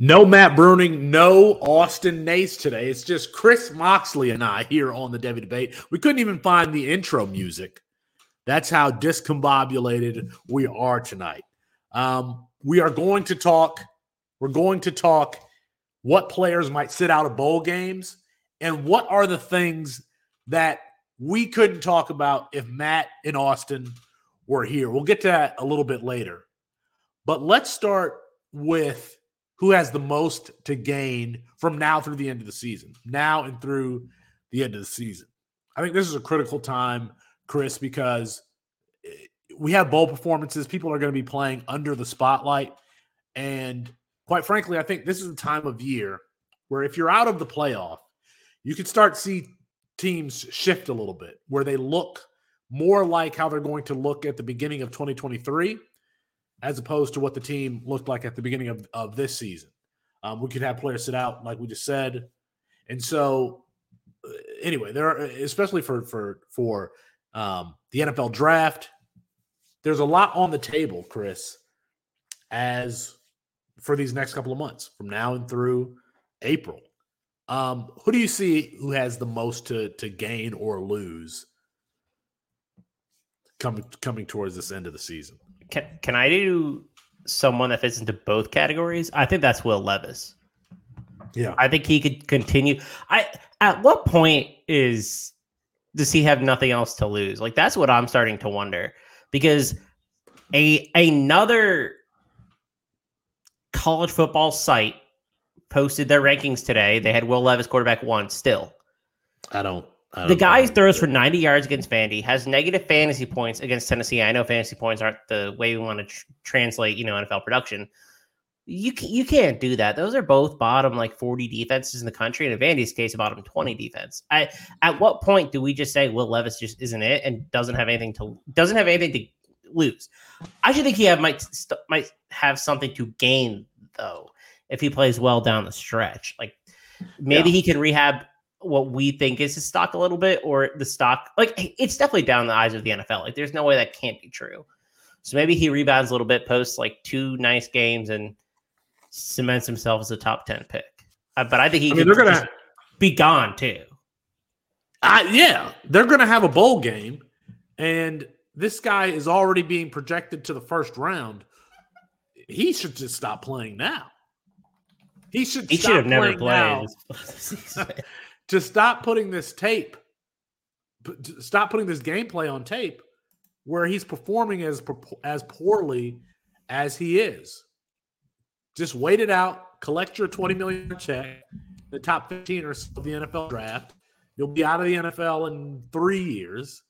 No Matt Bruning, no Austin Nace today. It's just Chris Moxley and I here on the Devy Debate. We couldn't even find the intro music. That's how discombobulated we are tonight. Um, we are going to talk. We're going to talk what players might sit out of bowl games and what are the things that we couldn't talk about if Matt and Austin were here. We'll get to that a little bit later. But let's start with who has the most to gain from now through the end of the season, now and through the end of the season. I think this is a critical time, Chris, because eh, we have bowl performances. People are going to be playing under the spotlight. And quite frankly, I think this is the time of year where if you're out of the playoff, you can start see teams shift a little bit where they look more like how they're going to look at the beginning of 2023 as opposed to what the team looked like at the beginning of, of this season. Um, we could have players sit out, like we just said, and so uh, anyway, there are especially for for for um, the NFL draft. There's a lot on the table, Chris, as for these next couple of months from now and through April. Um, who do you see who has the most to to gain or lose coming coming towards this end of the season? Can can I do someone that fits into both categories? I think that's Will Levis. Yeah. I think he could continue. I at what point is does he have nothing else to lose? Like that's what I'm starting to wonder because a another college football site posted their rankings today. They had Will Levis quarterback one still. I don't the guy throws for 90 yards against Vandy, has negative fantasy points against Tennessee. I know fantasy points aren't the way we want to tr- translate, you know, NFL production. You you can't do that. Those are both bottom like 40 defenses in the country, and in Vandy's case, a bottom 20 defense. I at what point do we just say Will Levis just isn't it and doesn't have anything to doesn't have anything to lose? I should think he have might st- might have something to gain though if he plays well down the stretch. Like maybe yeah. he can rehab what we think is his stock a little bit, or the stock like it's definitely down the eyes of the NFL. Like there's no way that can't be true. So maybe he rebounds a little bit, posts like two nice games, and cements himself as a top ten pick. Uh, but I think he I mean, they're gonna be gone too. Uh, yeah, they're gonna have a bowl game, and this guy is already being projected to the first round. He should just stop playing now. He should. He should have never played. to stop putting this tape, stop putting this gameplay on tape where he's performing as as poorly as he is. Just wait it out, collect your 20 million check, the top 15 or so of the NFL draft. You'll be out of the NFL in three years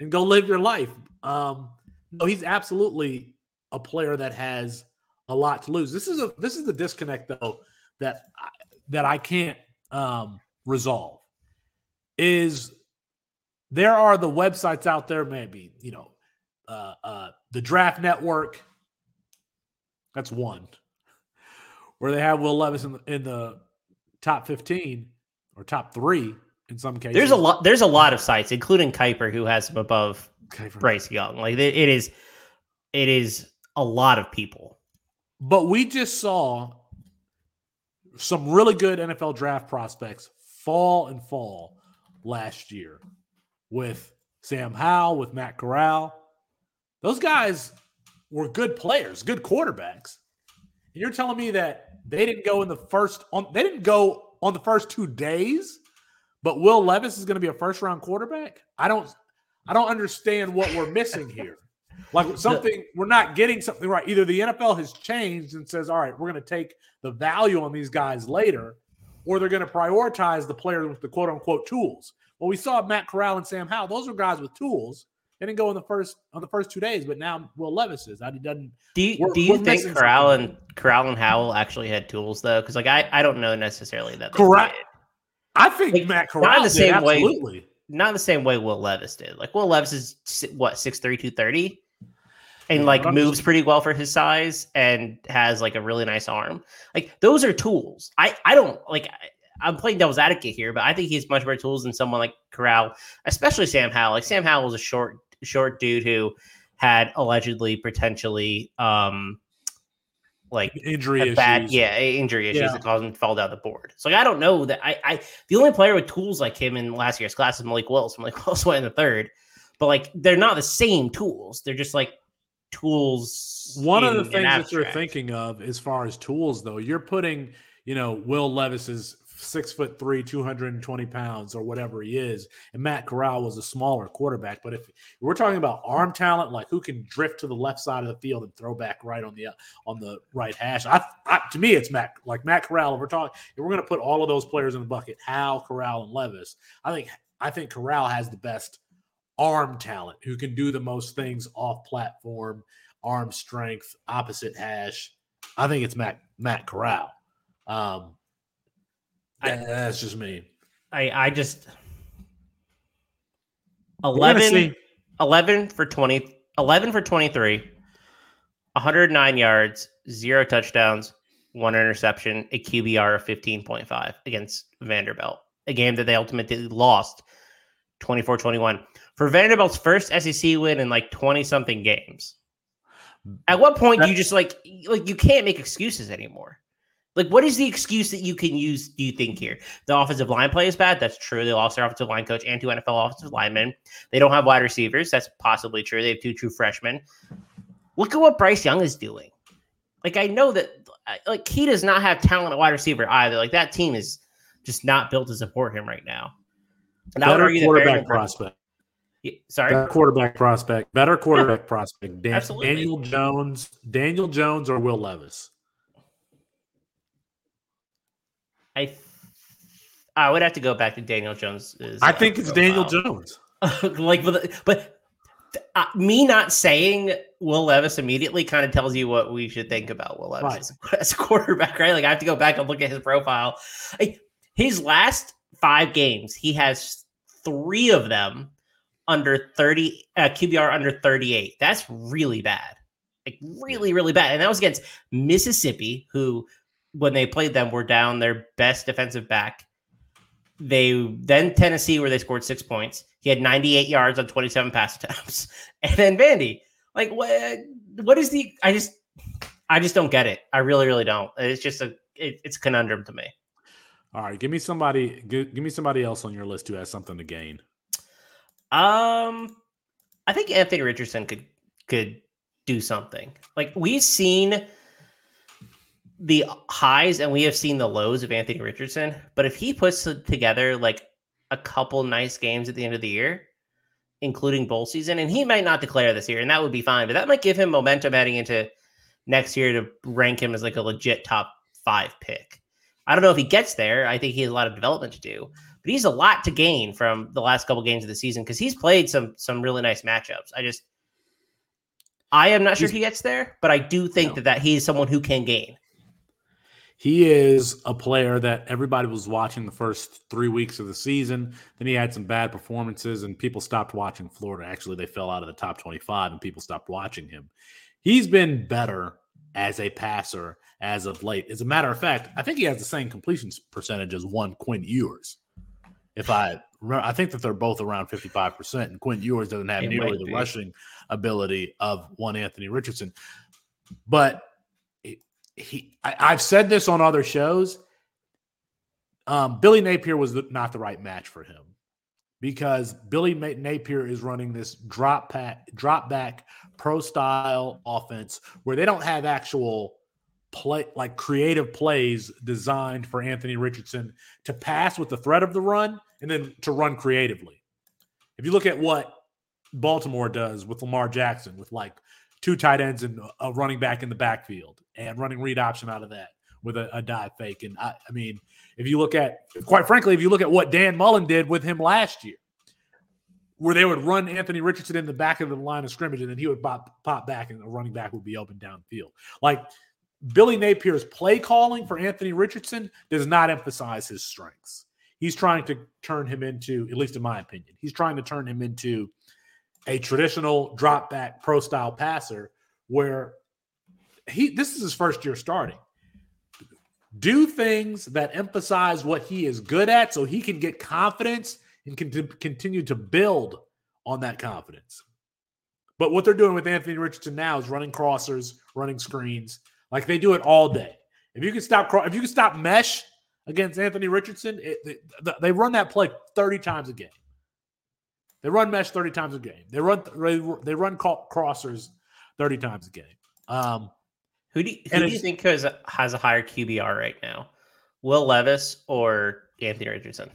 and go live your life. Um, no, he's absolutely a player that has a lot to lose. This is a this is the disconnect though that I, that I can't um, resolve is there are the websites out there, maybe, you know, uh, uh, the Draft Network. That's one where they have Will Levis in the, in the top 15 or top three in some cases. There's a lot. There's a lot of sites, including Kiper, who has him above Kiper. Bryce Young. Like it is, it is a lot of people. But we just saw some really good NFL draft prospects fall and fall last year with Sam Howell, with Matt Corral. Those guys were good players, good quarterbacks. And you're telling me that they didn't go in the first on they didn't go on the first two days, but Will Levis is going to be a first round quarterback? I don't I don't understand what we're missing here. Like something we're not getting something right. Either the NFL has changed and says, "All right, we're going to take the value on these guys later," or they're going to prioritize the players with the quote unquote tools. Well, we saw Matt Corral and Sam Howell; those are guys with tools. They didn't go in the first on the first two days, but now Will Levis is. I doesn't. Do you, do you think Corral and Corral and Howell actually had tools though? Because like I I don't know necessarily that. Corral. I think like, Matt Corral not the same did, way. Absolutely. Not the same way Will Levis did. Like Will Levis is what six three two thirty and like moves pretty well for his size and has like a really nice arm. Like those are tools. I I don't like. I'm playing devil's advocate here, but I think he's much better tools than someone like Corral, especially Sam Howell. Like Sam Howell was a short short dude who had allegedly potentially um like injury issues. yeah, injury issues Yeah. that caused him to fall down the board. So like, I don't know that I, I the only player with tools like him in last year's class is Malik Willis. Malik Willis went in the third, but like they're not the same tools. They're just like tools. One of the things that you're thinking of as far as tools, though, you're putting, you know, Will Levis is six foot three, 220 pounds, or whatever he is, and Matt Corral was a smaller quarterback. But if we're talking about arm talent, like who can drift to the left side of the field and throw back right on the on the right hash, I, I to me it's Matt like Matt Corral. If we're talking, if we're going to put all of those players in the bucket, Howell, Corral, and Levis, I think I think Corral has the best arm talent who can do the most things off platform, arm strength, opposite hash. I think it's Matt Matt Corral. Um, I- that's just me. I I just We're 11, 11 for 20 11 for 23 109 yards zero touchdowns one interception a qbr of 15.5 against vanderbilt a game that they ultimately lost 24-21 for vanderbilt's first sec win in like 20 something games at what point do you just like like you can't make excuses anymore like what is the excuse that you can use do you think here the offensive line play is bad that's true they lost their offensive line coach and two nfl offensive linemen they don't have wide receivers. That's possibly true. They have two true freshmen. Look at what Bryce Young is doing. Like I know that like he does not have talent at wide receiver either. Like that team is just not built to support him right now. And I would Better argue quarterback prospect. Yeah, Sorry. Better quarterback prospect. Better quarterback prospect. Dan- Absolutely. Daniel Jones. Daniel Jones or Will Levis. I I would have to go back to Daniel Jones. I think it's Daniel Jones. like, but, but uh, me not saying Will Levis immediately kind of tells you what we should think about Will Levis Right. as, a, as a quarterback, right? Like, I have to go back and look at his profile. Like, his last five games, he has three of them under 30, uh, QBR under 38. That's really bad. Like, really, really bad. And that was against Mississippi, who, when they played them, were down their best defensive back. They then Tennessee, where they scored six points. He had 98 yards on 27 pass attempts. And then Vandy. Like what what is the I just I just don't get it. I really, really don't. It's just a it, it's a conundrum to me. All right, give me somebody. Give, give me somebody else on your list who has something to gain. Um I think Anthony Richardson could could do something. Like we've seen the highs and we have seen the lows of Anthony Richardson, but if he puts together like a couple nice games at the end of the year, including bowl season, and he might not declare this year, and that would be fine, but that might give him momentum heading into next year to rank him as like a legit top five pick. I don't know if he gets there. I think he has a lot of development to do, but he's a lot to gain from the last couple games of the season because he's played some some really nice matchups. I just I am not sure He's- if he gets there, but I do think No. that, that he's someone who can gain. He is a player that everybody was watching the first three weeks of the season. Then he had some bad performances, and people stopped watching Florida. Actually, they fell out of the top 25, and people stopped watching him. He's been better as a passer as of late. As a matter of fact, I think he has the same completion percentage as one Quinn Ewers. If I remember, I think that they're both around 55%, and Quinn Ewers doesn't have It nearly the be. rushing ability of one Anthony Richardson. But he, I, I've said this on other shows. Um, Billy Napier was the- not the right match for him because Billy Napier is running this drop pack, drop back pro style offense where they don't have actual play like creative plays designed for Anthony Richardson to pass with the threat of the run and then to run creatively. If you look at what Baltimore does with Lamar Jackson, with like two tight ends and a running back in the backfield and running read option out of that with a, a dive fake. And I, I mean, if you look at, quite frankly, if you look at what Dan Mullen did with him last year, where they would run Anthony Richardson in the back of the line of scrimmage and then he would pop, pop back and the running back would be open downfield. Like Billy Napier's play calling for Anthony Richardson does not emphasize his strengths. He's trying to turn him into, at least in my opinion, he's trying to turn him into a traditional drop back pro style passer where he this is his first year starting. Do things that emphasize what he is good at so he can get confidence and can continue to build on that confidence. But what they're doing with Anthony Richardson now is running crossers, running screens, Like they do it all day. If you can stop, if you can stop mesh against Anthony Richardson, it, they, they run that play thirty times a game. They run mesh thirty times a game. They run they run crossers thirty times a game. Um, who do you, who do you think has a, has a higher QBR right now, Will Levis or Anthony Richardson?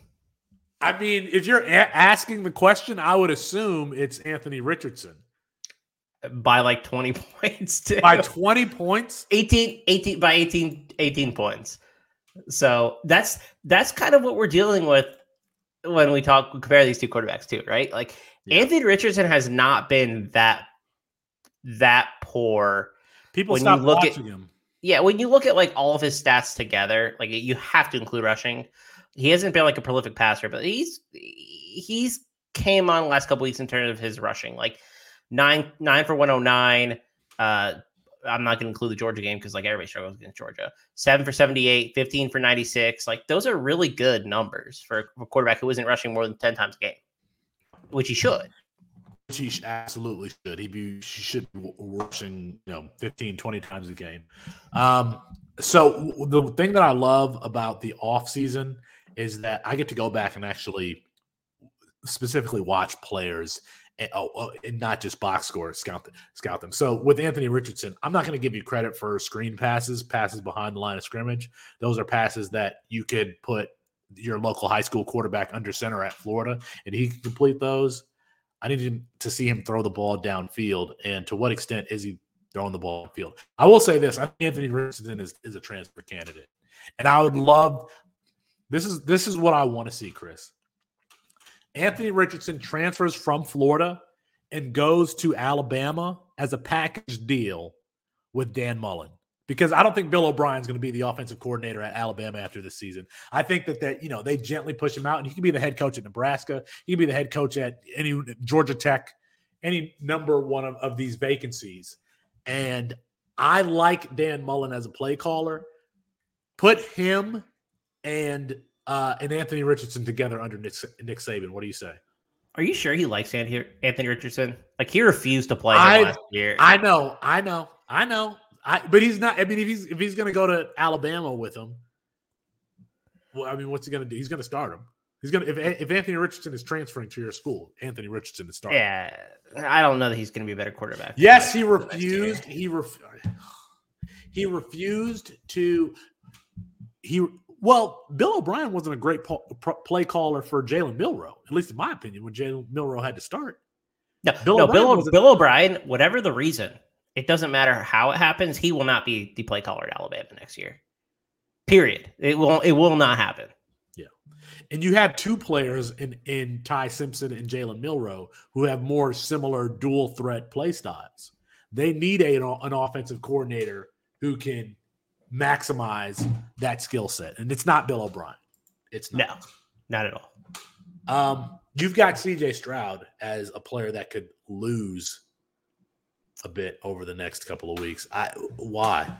I mean, if you're a- asking the question, I would assume it's Anthony Richardson by like 20 points too. by 20 points? 18 18 by 18 18 points. So that's that's kind of what we're dealing with when we talk compare these two quarterbacks too right? Like yeah. anthony richardson has not been that that poor people when you look at him. Yeah when you look at like all of his stats together like you have to include rushing. He hasn't been like a prolific passer but he's he's came on last couple weeks in terms of his rushing. Like nine nine for 109. Uh, I'm not going to include the Georgia game because like everybody struggles against Georgia. Seven for 78, 15 for 96. Like those are really good numbers for a quarterback who isn't rushing more than 10 times a game, which he should. Which he absolutely should. He be he should be rushing you know 15, 20 times a game. Um, so the thing that I love about the off season is that I get to go back and actually specifically watch players and, oh, and not just box score scout scout them. So with Anthony Richardson, I'm not going to give you credit for screen passes, passes behind the line of scrimmage. Those are passes that you could put your local high school quarterback under center at Florida, and he complete those. I need to see him throw the ball downfield, and to what extent is he throwing the ball field? I will say this: I think Anthony Richardson is, is a transfer candidate, and I would love. This is this is what I want to see, Chris. Anthony Richardson transfers from Florida and goes to Alabama as a package deal with Dan Mullen because I don't think Bill O'Brien's going to be the offensive coordinator at Alabama after this season. I think that that you know they gently push him out, and he can be the head coach at Nebraska. He can be the head coach at any Georgia Tech, any number one of, of these vacancies. And I like Dan Mullen as a play caller. Put him and uh, and Anthony Richardson together under Nick, Nick Saban. What do you say? Are you sure he likes Anthony Richardson? Like he refused to play I, last year. I know, I know, I know. I, but he's not. I mean, if he's if he's going to go to Alabama with him, well, I mean, what's he going to do? He's going to start him. He's going to if if Anthony Richardson is transferring to your school, Anthony Richardson is starting. Yeah, I don't know that he's going to be a better quarterback. Yes, he refused. He ref, he refused to. He well, Bill O'Brien wasn't a great play caller for Jalen Milroe, at least in my opinion, when Jalen Milroe had to start. No, Bill, no, O'Brien Bill, Bill O'Brien, whatever the reason, it doesn't matter how it happens. He will not be the play caller at Alabama next year. Period. It will. It will not happen. Yeah, and you have two players in in Ty Simpson and Jalen Milroe who have more similar dual threat play styles. They need a, an offensive coordinator who can maximize that skill set. And it's not Bill O'Brien. It's not. No, not at all. Um, you've got CJ Stroud as a player that could lose a bit over the next couple of weeks. I why?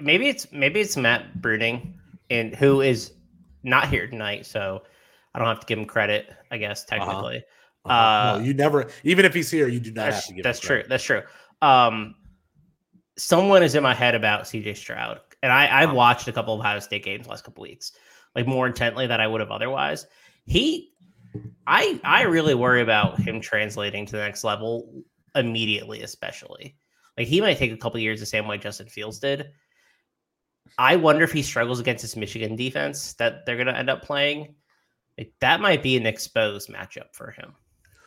Maybe it's maybe it's Matt Bruning and who is not here tonight, so I don't have to give him credit, I guess, uh-huh. technically. Uh-huh. Uh-huh. Uh, no, you never even if he's here, you do not have to give That's true. That's true. Um someone is in my head about CJ Stroud and I, I've watched a couple of Ohio State games last couple weeks, like more intently than I would have otherwise. He, I, I really worry about him translating to the next level immediately, especially. Like he might take a couple years the same way Justin Fields did. I wonder if he struggles against this Michigan defense that they're going to end up playing. Like, that might be an exposed matchup for him.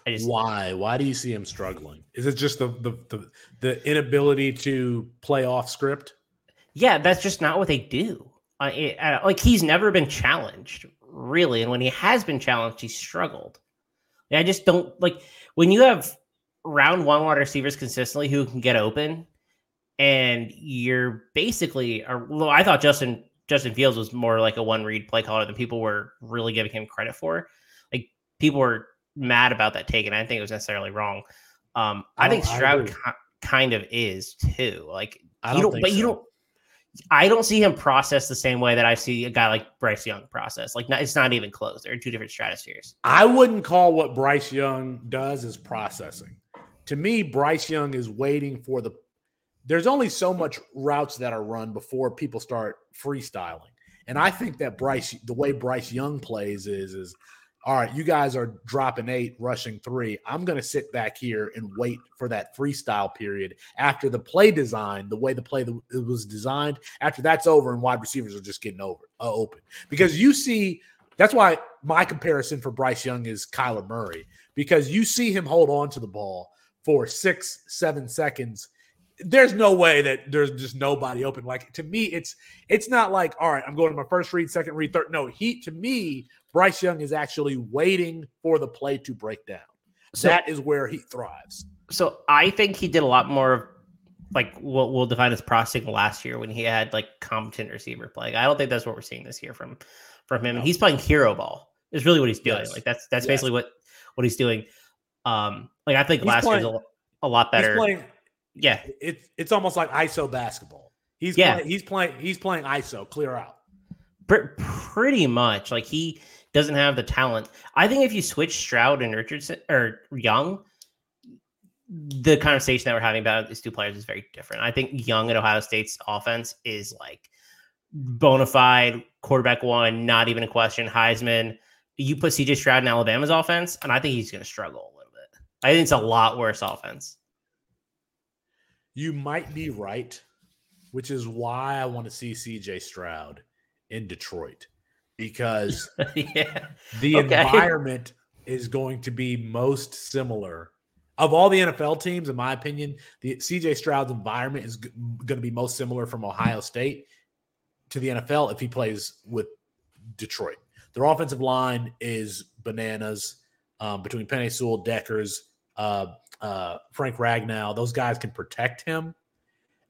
Just, Why? Why do you see him struggling? Is it just the, the the the inability to play off script? Yeah, that's just not what they do. Uh, it, uh, like he's never been challenged really, and when he has been challenged, he's struggled. I just don't like when you have round one wide receivers consistently who can get open, and you're basically. Well, I thought Justin Justin Fields was more like a one read play caller than people were really giving him credit for. Like people were mad about that take, and I think it was necessarily wrong. Um, I, I think Stroud I kind of is too. Like you don't, don't but so. you don't I don't see him process the same way that I see a guy like Bryce Young process. Like, it's not even close. They're two different stratospheres. I wouldn't call what Bryce Young does as processing. To me, Bryce Young is waiting for the there's only so much routes that are run before people start freestyling. And I think that Bryce, the way Bryce Young plays is, is all right, you guys are dropping eight, rushing three. I'm going to sit back here and wait for that freestyle period after the play design, the way the play was designed. After that's over, and wide receivers are just getting over uh, open because you see. That's why my comparison for Bryce Young is Kyler Murray because you see him hold on to the ball for six, seven seconds there's no way that there's just nobody open. Like to me, it's it's not like all right, I'm going to my first read, second read, third. No, he to me, Bryce Young is actually waiting for the play to break down. So, that is where he thrives. So I think he did a lot more like what we'll define as processing last year when he had like competent receiver play. I don't think that's what we're seeing this year from from him. No. He's playing hero ball. Is really what he's doing. Yes. Like that's that's yes. basically what what he's doing. Um, like I think he's last playing, year's a, a lot better. He's playing, yeah, it's it's almost like ISO basketball. He's yeah. Playing, he's playing he's playing ISO clear out. pretty much like he doesn't have the talent. I think if you switch Stroud and Richardson or Young, the conversation that we're having about these two players is very different. I think Young at Ohio State's offense is like bona fide quarterback one, not even a question. Heisman. You put CJ Stroud in Alabama's offense, and I think he's going to struggle a little bit. I think it's a lot worse offense. You might be right, which is why I want to see CJ Stroud in Detroit because yeah. the okay. environment is going to be most similar of all the NFL teams, in my opinion, the CJ Stroud's environment is g- going to be most similar from Ohio State to the NFL if he plays with Detroit. Their offensive line is bananas um, between Penei Sewell, Deckers, uh, uh, Frank Ragnow. Those guys can protect him,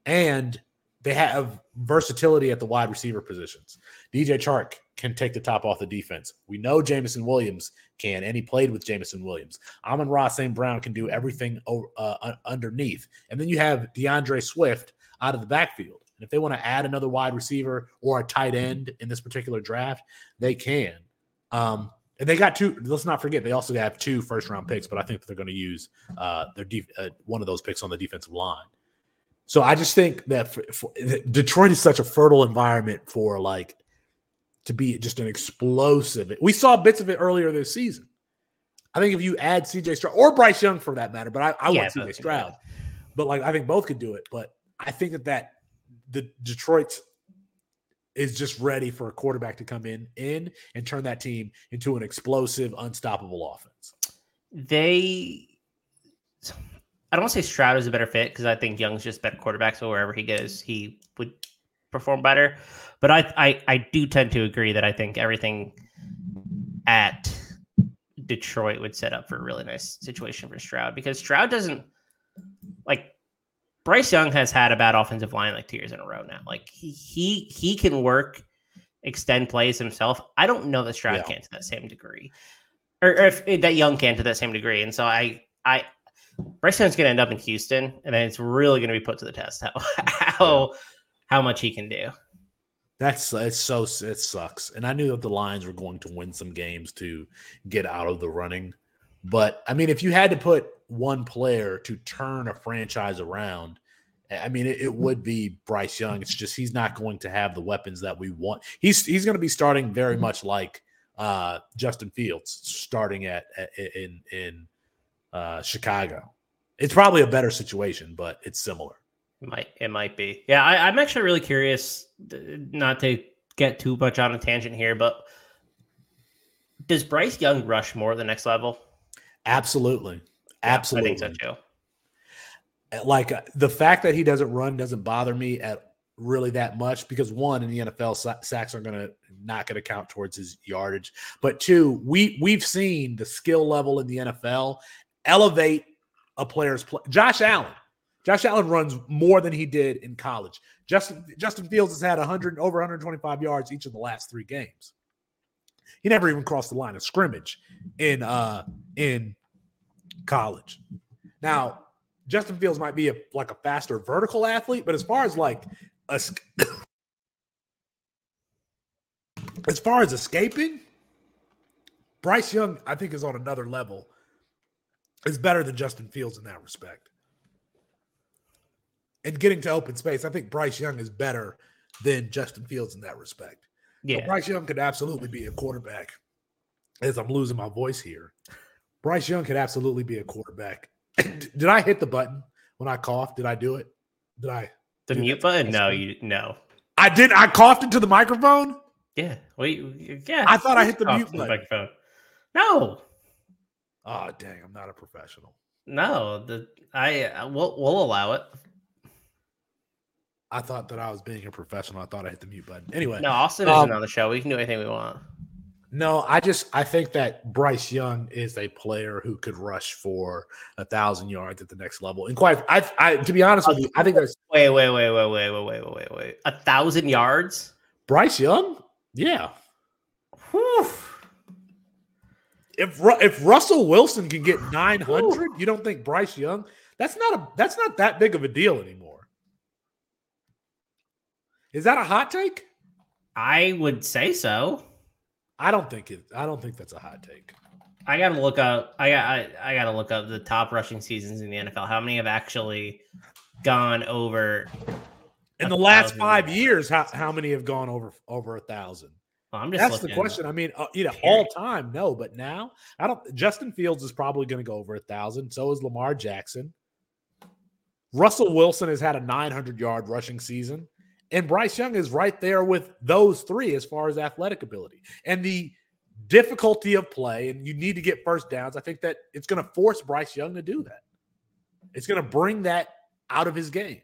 and they have versatility at the wide receiver positions. DJ Chark can take the top off the defense. We know Jameson Williams can, and he played with Jameson Williams. Amon-Ra St. Brown can do everything uh, underneath. And then you have D'Andre Swift out of the backfield. And if they want to add another wide receiver or a tight end in this particular draft, they can. Um, and they got two. Let's not forget they also have two first round picks, but I think they're going to use uh, their def- uh, one of those picks on the defensive line. So I just think that for, for, Detroit is such a fertile environment for like to be just an explosive. We saw bits of it earlier this season. I think if you add CJ Stroud or Bryce Young for that matter, but I, I yeah, want CJ Stroud. But like I think both could do it. But I think that that the Detroit's is just ready for a quarterback to come in in and turn that team into an explosive, unstoppable offense. They I don't want to say Stroud is a better fit because I think Young's just better quarterback, so wherever he goes, he would perform better. But I, I I do tend to agree that I think everything at Detroit would set up for a really nice situation for Stroud because Stroud doesn't like Bryce Young has had a bad offensive line like two years in a row now. Like he he he can work, extend plays himself. I don't know that Stroud yeah. can to that same degree, or, or if, if that Young can to that same degree. And so I I Bryce Young's going to end up in Houston, and then it's really going to be put to the test how how how much he can do. That's it's so it sucks, and I knew that the Lions were going to win some games to get out of the running. But I mean, if you had to put one player to turn a franchise around, I mean, it, it, would be Bryce Young. It's just he's not going to have the weapons that we want. He's he's going to be starting very much like uh, Justin Fields, starting at, at in in uh, Chicago. It's probably a better situation, but it's similar. It might it might be? Yeah, I, I'm actually really curious. Not to get too much on a tangent here, but does Bryce Young rush more the next level? Absolutely. Absolutely. I think so too. Like uh, the fact that he doesn't run doesn't bother me at really that much because one in the NFL sacks are going to not going to count towards his yardage, but two we we've seen the skill level in the NFL elevate a player's play. Josh Allen, Josh Allen runs more than he did in college. Justin Justin Fields has had 100 over 125 yards each of the last three games. He never even crossed the line of scrimmage in uh in college. Now, Justin Fields might be a like a faster vertical athlete, but as far as like a, as far as escaping, Bryce Young, I think, is on another level. Is better than Justin Fields in that respect. and getting to open space. I think Bryce Young is better than Justin Fields in that respect. Yeah. Bryce Young could absolutely be a quarterback. As I'm losing my voice here, Bryce Young could absolutely be a quarterback. Did I hit the button when I coughed? Did I do it? Did I? The mute button? No, you no. I did. I coughed into the microphone. Yeah. Wait. Yeah. I thought I hit the mute to the button. microphone. No. Oh dang! I'm not a professional. No. The I uh, we'll we'll allow it. I thought that I was being a professional. I thought I hit the mute button. Anyway, No, Austin Um, isn't on the show. We can do anything we want. No, I just I think that Bryce Young is a player who could rush for a thousand yards at the next level. And quite, I, I to be honest with you, I think there's Wait, wait, wait, wait, wait, wait, wait, wait, wait. A thousand yards? Bryce Young. Yeah, Whew. If if Russell Wilson can get nine hundred, you don't think Bryce Young? That's not a that's not that big of a deal anymore. Is that a hot take? I would say so. I don't think it. I don't think that's a hot take. I gotta look up. I got. I, I gotta look up the top rushing seasons in the NFL. How many have actually gone over? In the last five years, how, how many have gone over over a thousand? I'm just. That's the question. I mean, uh, you know, all time, no, but now I don't. Justin Fields is probably going to go over a thousand. So is Lamar Jackson. Russell Wilson has had a 900 yard rushing season, and Bryce Young is right there with those three as far as athletic ability and the difficulty of play. And you need to get first downs. I think that it's going to force Bryce Young to do that. It's going to bring that out of his game.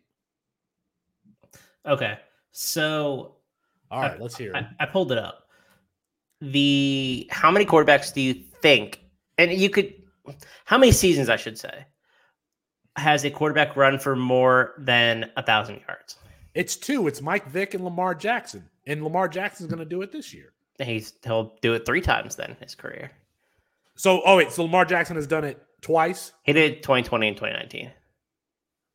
Okay, so All right, let's hear it. I, I pulled it up. The how many quarterbacks do you think? And you could, how many seasons I should say, has a quarterback run for more than a thousand yards? It's two. It's Mike Vick and Lamar Jackson, and Lamar Jackson's going to do it this year. He's he'll do it three times then in his career. So, oh wait, so Lamar Jackson has done it twice. He did 2020 and 2019.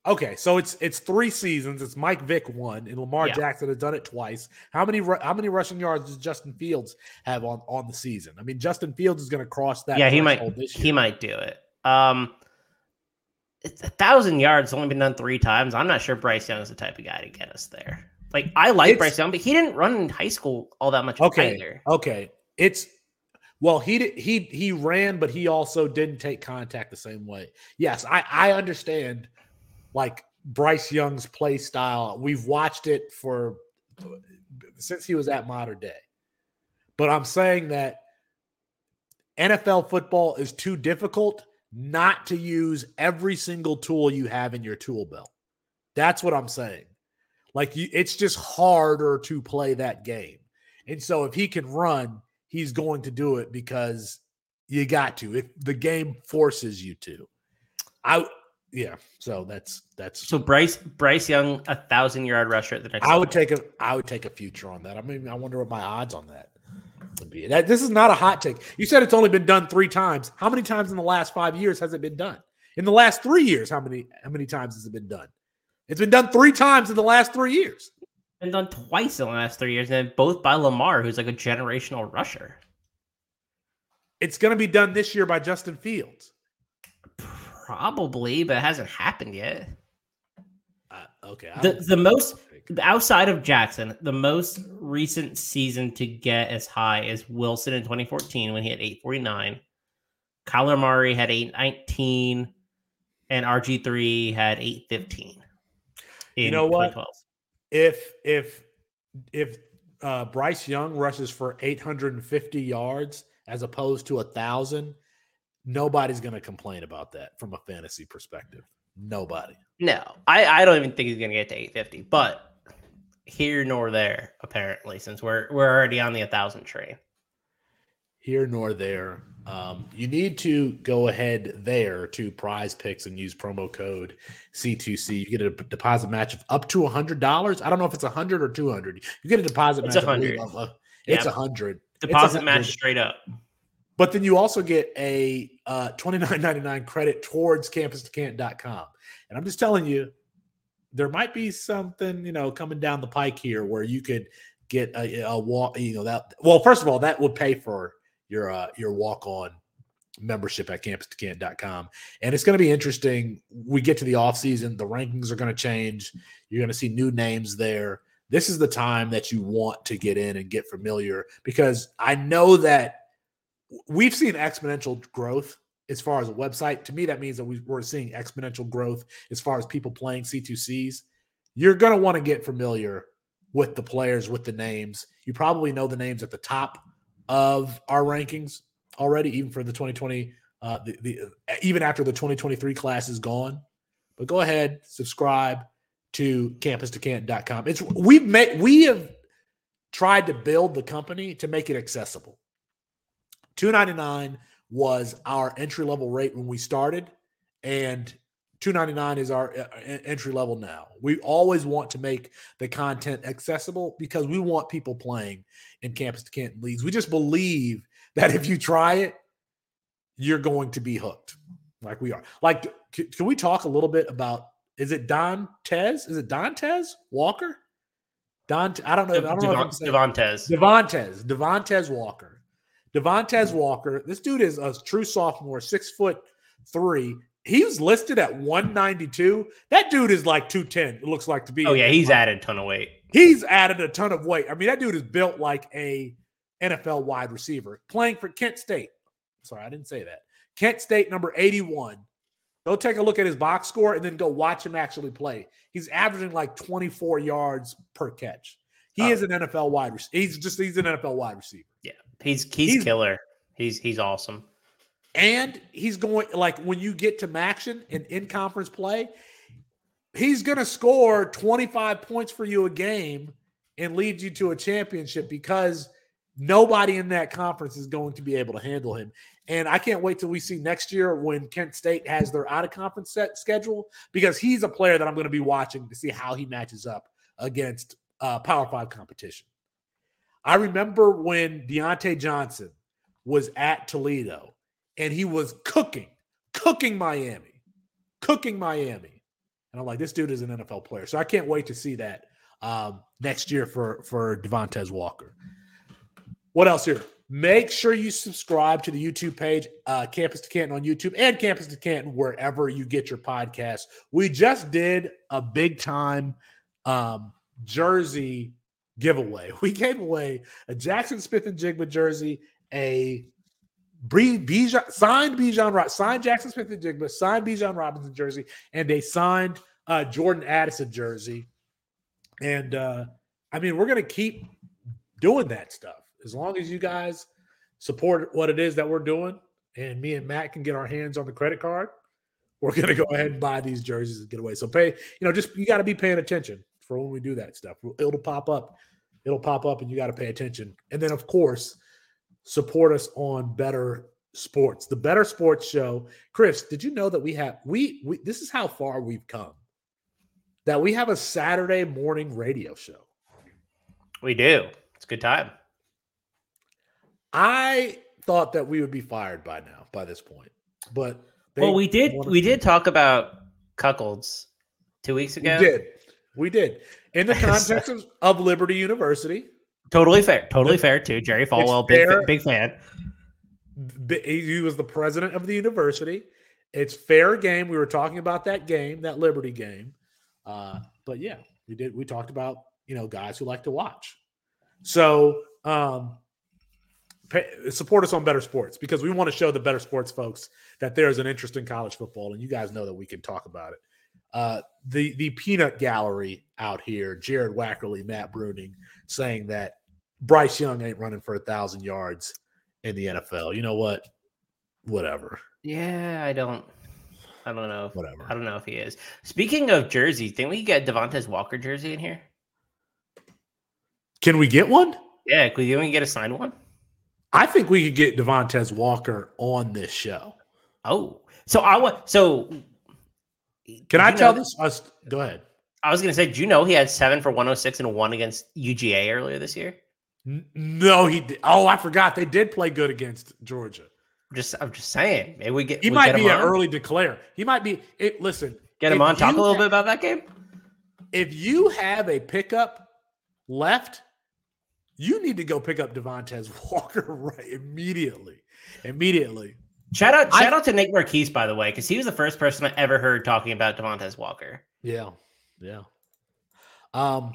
Okay, so it's it's three seasons. It's Mike Vick one, and Lamar Yeah. Jackson has done it twice. How many how many rushing yards does Justin Fields have on on the season? I mean, Justin Fields is going to cross that. yeah, he might he might do it. Um, it's a thousand yards only been done three times. I'm not sure Bryce Young is the type of guy to get us there. Like I like It's- Bryce Young, but he didn't run in high school all that much Okay, either. okay. It's well, he did he he ran, but he also didn't take contact the same way. Yes, I I understand. Like Bryce Young's play style, we've watched it for since he was at Mater Dei. But I'm saying that NFL football is too difficult not to use every single tool you have in your tool belt. That's what I'm saying. Like you, it's just harder to play that game. And so if he can run, he's going to do it because you got to. If the game forces you to. I yeah, so that's that's So Bryce Bryce Young, a thousand yard rusher at the next. I level. would take a I would take a future on that. I mean, I wonder what my odds on that would be. That this is not a hot take. You said it's only been done three times. How many times in the last five years has it been done? In the last three years, how many how many times has it been done? It's been done three times in the last three years. been done twice in the last three years, and both by Lamar, who's like a generational rusher. It's going to be done this year by Justin Fields. Probably, but it hasn't happened yet. Uh, okay, The the most outside of Jackson, the most recent season to get as high as Wilson in 2014 when he had 849. Kyler Murray had 819, and RG3 had 815. You know what? if if if uh, Bryce Young rushes for 850 yards as opposed to a thousand, nobody's going to complain about that from a fantasy perspective. Nobody. No, I, I don't even think he's gonna get to 850, but here nor there, apparently, since we're we're already on the 1000 train. Here nor there. Um, you need to go ahead there to Prize Picks and use promo code C2C. You get a deposit match of up to hundred dollars. I don't know if it's a hundred or two hundred. You get a deposit It's match. I believe, 100. of, uh, it's a hundred. It's Deposit 100. match straight up. But then you also get a uh, $29.99 credit towards campus2canton.com. And I'm just telling you, there might be something, you know, coming down the pike here where you could get a, a walk, you know, that well, first of all, that would pay for your uh your walk on membership at campus2canton.com. And it's going to be interesting. We get to the offseason, the rankings are going to change. You're going to see new names there. This is the time that you want to get in and get familiar because I know that we've seen exponential growth as far as a website. To me, that means that we, are seeing exponential growth as far as people playing C2Cs. You're going to want to get familiar with the players, with the names. You probably know the names at the top of our rankings already, even for the 2020, uh, the, the even after the 2023 class is gone. But go ahead, subscribe to campus2canton.com. It's we've made we have tried to build the company to make it accessible. 299 was our entry level rate when we started and 299 is our uh, entry level now. We always want to make the content accessible because we want people playing in campus to Canton leagues. We just believe that if you try it, you're going to be hooked, like we are. Like, can we talk a little bit about? Is it Don Tez? Is it Don Tez Walker? Don, I don't know. I don't Devon, know. Devontae. Devontae. Devontae Walker. Devontae mm. Walker. This dude is a true sophomore, six foot three. He was listed at 192. That dude is like 210. It looks like to be. Oh yeah, he's added a ton of weight. He's added a ton of weight. I mean, that dude is built like a NFL wide receiver playing for Kent State. Sorry, I didn't say that. Kent State, number 81. Go take a look at his box score and then go watch him actually play. He's averaging like 24 yards per catch. He oh. is an NFL wide receiver. He's just he's an NFL wide receiver. Yeah, he's he's, he's killer. He's he's awesome. And he's going like when you get to Maction and in conference play, he's going to score 25 points for you a game and lead you to a championship because nobody in that conference is going to be able to handle him. And I can't wait till we see next year when Kent State has their out of conference set schedule because he's a player that I'm going to be watching to see how he matches up against uh, Power Five competition. I remember when Diontae Johnson was at Toledo and he was cooking, cooking Miami, cooking Miami. And I'm like, this dude is an NFL player. So I can't wait to see that um, next year for for Devontae Walker. What else here? Make sure you subscribe to the YouTube page, uh, Campus to Canton on YouTube and Campus to Canton wherever you get your podcast. We just did a big time um, jersey giveaway. We gave away a Jackson Smith-Njigba jersey, a Bijan, signed Bijan, signed Jackson Smith-Njigba, signed Bijan Robinson jersey, and a signed uh, Jordan Addison jersey. And uh, I mean, we're to keep doing that stuff as long as you guys support what it is that we're doing, and me and Matt can get our hands on the credit card, we're gonna go ahead and buy these jerseys and get away. So pay, you know, just you got to be paying attention for when we do that stuff. It'll pop up, it'll pop up, and you got to pay attention. And then, of course, support us on Better Sports, the Better Sports Show. Chris, did you know that we have we we this is how far we've come. That we have a Saturday morning radio show. We do. It's a good time. I thought that we would be fired by now, by this point. But well, we did we did talk about cuckolds two weeks ago. We did. We did. In the context of, of Liberty University. Totally fair. Totally fair too. Jerry Falwell, big big fan. He was the president of the university. It's fair game. We were talking about that game, that Liberty game. Uh, but yeah, we did. We talked about you know guys who like to watch. So um, pay, support us on Better Sports because we want to show the Better Sports folks that there's an interest in college football, and you guys know that we can talk about it. Uh, the the peanut gallery out here, Jared Wackerly, Matt Bruning, saying that Bryce Young ain't running for a thousand yards in the NFL. You know what? Whatever. Yeah, I don't. I don't know. If, Whatever. I don't know if he is. Speaking of jerseys, think we get Devontae Walker jersey in here? Can we get one? Yeah, can we get a signed one? I think we could get Devontae Walker on this show. Oh, so I want so. Can I tell this? Us, go ahead. I was going to say, do you know he had seven for 106 and one against UGA earlier this year? No, he did. Oh, I forgot they did play good against Georgia. I'm just, I'm just saying. Maybe we get. He we might get be an early declare. He might be. It, listen, get him on. Talk a little have, bit about that game. If you have a pickup left, you need to go pick up Devontae Walker right immediately. Immediately. Shout out, I- shout out to Nick Marquise, by the way, because he was the first person I ever heard talking about Devontae Walker. Yeah, yeah. Um,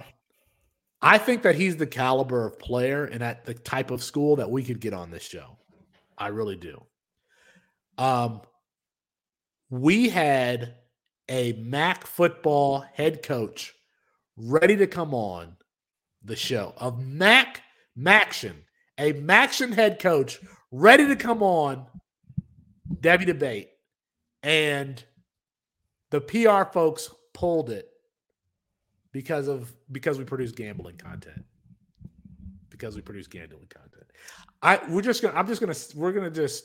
I think that he's the caliber of player and at the type of school that we could get on this show. I really do. Um, we had a MAC football head coach ready to come on the show of Mac Maction, a Maction head coach ready to come on Devy debate, and the PR folks pulled it because of because we produce gambling content. Because we produce gambling content. I we're just gonna I'm just gonna we're gonna just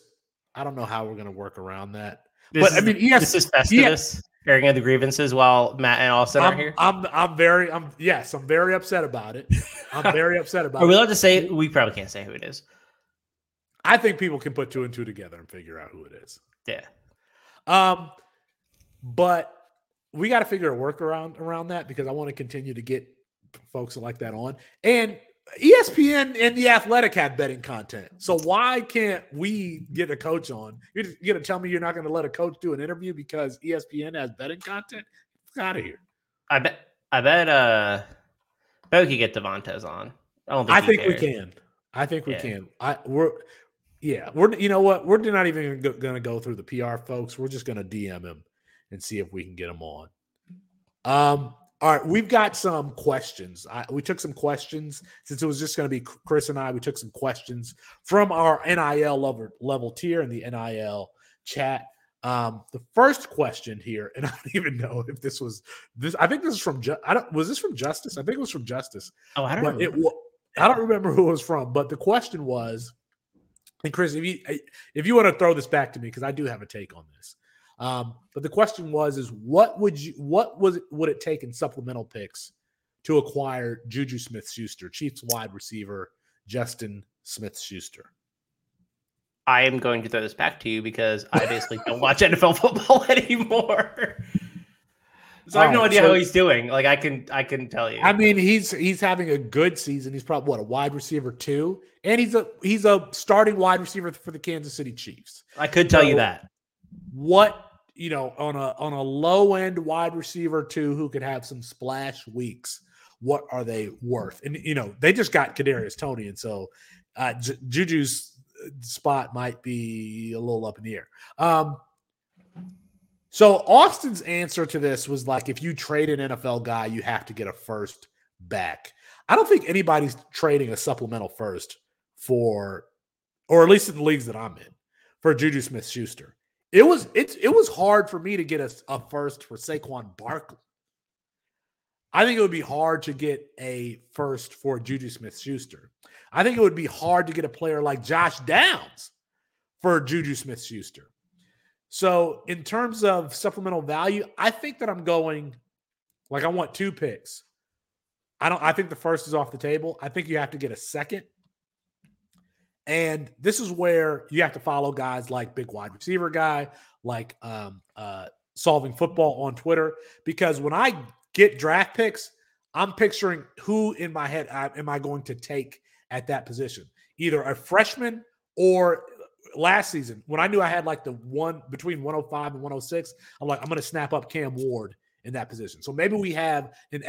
I don't know how we're gonna work around that. This but is, I mean, yes, this is Festivus airing of the grievances while Matt and Austin are I'm, here. I'm I'm very I'm yes, I'm very upset about it. I'm very upset about Are we it. allowed to say? We probably can't say who it is. I think people can put two and two together and figure out who it is. Yeah. Um, but we got to figure a workaround around that because I want to continue to get folks like that on. And ESPN and the Athletic have betting content, so why can't we get a coach on? You're, you're gonna tell me you're not going to let a coach do an interview because ESPN has betting content? Get out of here. I bet. I bet. Uh, bet we could get Devontae's on. I don't think. I think we can. I think we Yeah. can. I we're yeah, we're you know what? We're not even going to go through the PR folks. We're just going to DM him and see if we can get him on. Um all right, we've got some questions. I, we took some questions since it was just going to be Chris and I. We took some questions from our NIL level, level tier in the NIL chat. Um, the first question here, and I don't even know if this was this. I think this is from. Ju- I don't. Was this from Justice? I think it was from Justice Oh, I don't but know. it I don't remember who it was from, but the question was, and Chris, if you if you want to throw this back to me because I do have a take on this. Um, but the question was, is what would you what was would it take in supplemental picks to acquire Juju Smith Schuster, Chiefs wide receiver Justin Smith Schuster? I am going to throw this back to you because I basically don't watch NFL football anymore. So I have no Alright, idea so- how he's doing. Like I can, I can tell you. I mean, he's he's having a good season. He's probably what a wide receiver two, and he's a he's a starting wide receiver for the Kansas City Chiefs. I could tell you that. what you know on a on a low end wide receiver too who could have some splash weeks what are they worth and you know they just got Kadarius Toney and so uh J- Juju's spot might be a little up in the air um so Austin's answer to this was like if you trade an NFL guy you have to get a first back I don't think anybody's trading a supplemental first for or at least in the leagues that I'm in for Juju Smith Schuster it was it's it was hard for me to get a, a first for Saquon Barkley. I think it would be hard to get a first for Juju Smith Schuster. I think it would be hard to get a player like Josh Downs for Juju Smith Schuster. So, in terms of supplemental value, I think that I'm going like I want two picks. I don't I think the first is off the table. I think you have to get a second. And this is where you have to follow guys like Big Wide Receiver Guy, like um, uh, Solving Football on Twitter, because when I get draft picks, I'm picturing who in my head I, am I going to take at that position, either a freshman or last season when I knew I had like the one between 105 and 106. I'm like, I'm going to snap up Cam Ward in that position. So maybe we have an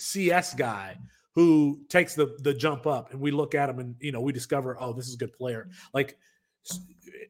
FCS guy who takes the the jump up and we look at him and you know we discover oh this is a good player like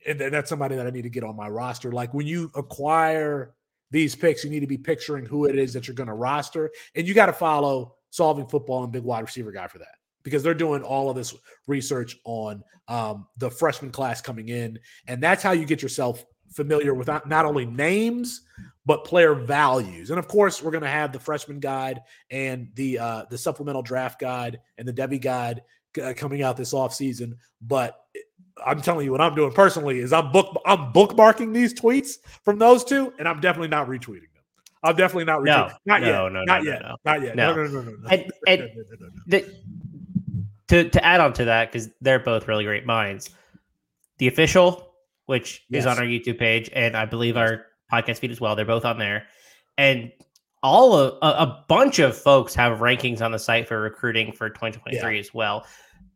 and that's somebody that I need to get on my roster like when you acquire these picks you need to be picturing who it is that you're going to roster and you got to follow solving football and big wide receiver guy for that because they're doing all of this research on um, the freshman class coming in and that's how you get yourself familiar with not, not only names but player values. And of course, we're going to have the freshman guide and the uh, the supplemental draft guide and the Devy guide uh, coming out this off season. But I'm telling you, what I'm doing personally is I'm book I'm bookmarking these tweets from those two, and I'm definitely not retweeting them. I'm definitely not No, retweeting. not no, yet. no, not no, yet. no, Not yet. no. No, no, no, no, no. And- and- No, no, no, no, no. The, to to add on to that because they're both really great minds. The official, which is on our YouTube page, and I believe our podcast feed as well. They're both on there, and all of a, a bunch of folks have rankings on the site for recruiting for 2023 as well.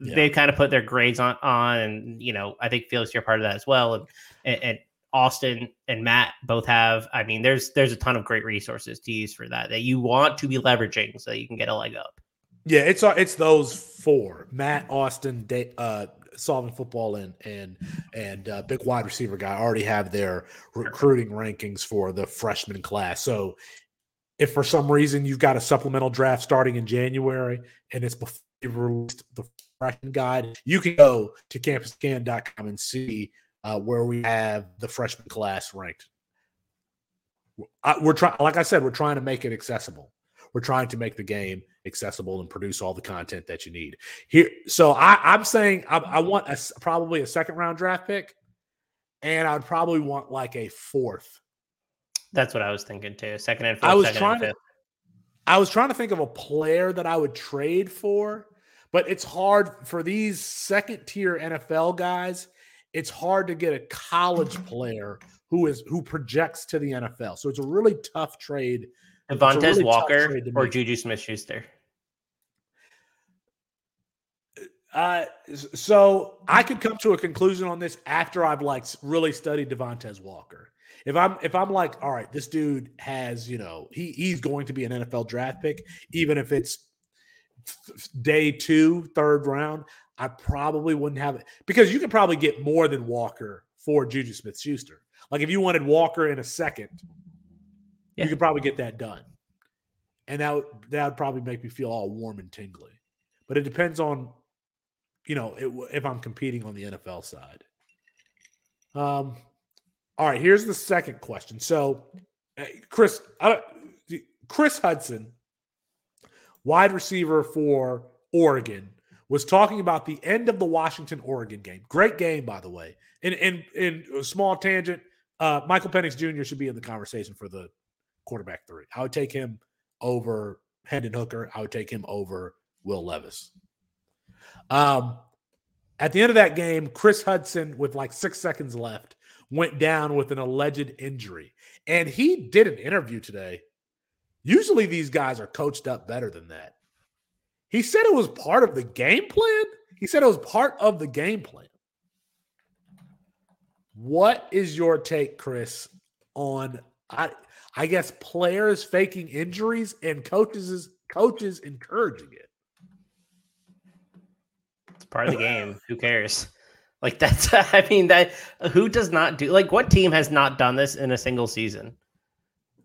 yeah. they kind of put their grades on on, and you know, I think Felix, you're part of that as well, and, and, and Austin and Matt both have. I mean, there's there's a ton of great resources to use for that that you want to be leveraging so you can get a leg up. Yeah, it's uh, it's those four: Matt, Austin, uh, solving football, and and and uh, big wide receiver guy already have their recruiting rankings for the freshman class. So, if for some reason you've got a supplemental draft starting in January and it's before you've released the freshman guide, you can go to campusscan.com and see uh, where we have the freshman class ranked. I, we're trying, like I said, we're trying to make it accessible. We're trying to make the game accessible and produce all the content that you need here. So I, am saying I, I want a, probably a second round draft pick, and I'd probably want like a fourth. That's what I was thinking too. Second and fourth. I was trying to. I was trying to think of a player that I would trade for, but it's hard for these second tier NFL guys it's hard to get a college player who is who projects to the NFL. So it's a really tough trade. Devontae really Walker or Juju Smith Schuster. Uh, so I could come to a conclusion on this after I've like really studied Devontae Walker. If I'm if I'm like, all right, this dude has, you know, he he's going to be an NFL draft pick, even if it's day two, third round. I probably wouldn't have it because you could probably get more than Walker for Juju Smith Schuster. Like if you wanted Walker in a second, yeah. you could probably get that done. And that would, that would probably make me feel all warm and tingly. But it depends on, you know, it, if I'm competing on the NFL side. Um, all right, here's the second question. So, Chris, Chris Hutson, wide receiver for Oregon, was talking about the end of the Washington Oregon game. Great game, by the way. In in in a small tangent, uh, Michael Penix Jr. should be in the conversation for the quarterback three. I would take him over Hendon Hooker. I would take him over Will Levis. Um, at the end of that game, Chris Hutson, with like six seconds left, went down with an alleged injury. And he did an interview today. Usually these guys are coached up better than that. He said it was part of the game plan. He said it was part of the game plan. What is your take, Chris, on I I guess players faking injuries and coaches coaches encouraging it? Part of the game. Who cares? Like that's I mean that who does not do like what team has not done this in a single season?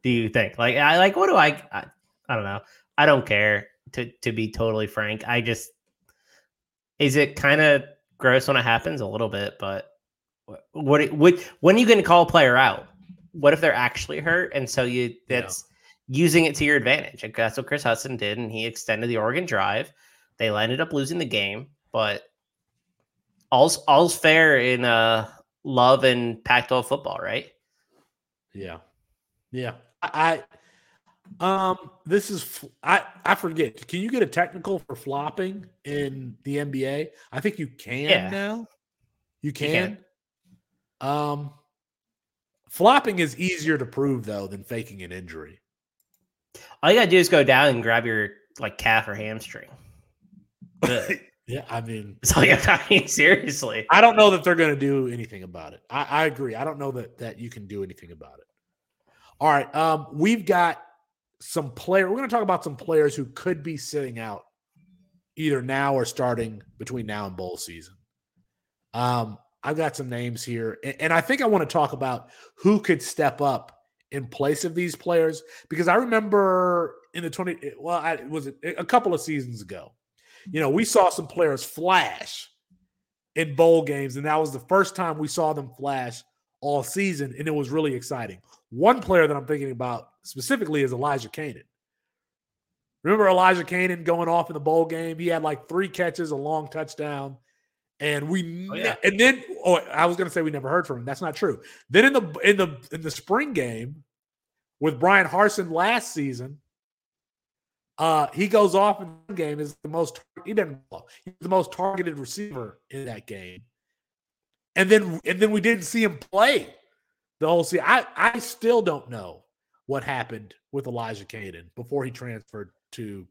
Do you think? Like I like what do I I, I don't know. I don't care to to be totally frank. I just is it kind of gross when it happens a little bit, but what what when are you going to call a player out? What if they're actually hurt and so you that's yeah. using it to your advantage? Like that's what Chris Hutson did, and he extended the Oregon drive. They ended up losing the game, but all's all's fair in uh love and Pac-12 football, right? Yeah, yeah. I um, this is I I forget. Can you get a technical for flopping in the NBA? I think you can yeah. now. You can. you can. Um, flopping is easier to prove though than faking an injury. All you gotta do is go down and grab your like calf or hamstring. yeah, I mean, so yeah, I mean, seriously, I don't know that they're gonna do anything about it. I, I agree. I don't know that that you can do anything about it. All right, um, we've got some player. We're going to talk about some players who could be sitting out either now or starting between now and bowl season. Um, I've got some names here, and, and I think I want to talk about who could step up in place of these players because I remember in the 20 well I was a couple of seasons ago. You know, we saw some players flash in bowl games and that was the first time we saw them flash all season and it was really exciting. One player that I'm thinking about specifically is Elijah Canion. Remember Elijah Canion going off in the bowl game? He had like three catches, a long touchdown. And we oh, yeah. and then oh I was gonna say we never heard from him. That's not true. Then in the in the in the spring game with Bryan Harsin last season, uh, he goes off in the game is the most he didn't he's the most targeted receiver in that game. And then and then we didn't see him play the whole season. I I still don't know what happened with Elijah Canion before he transferred to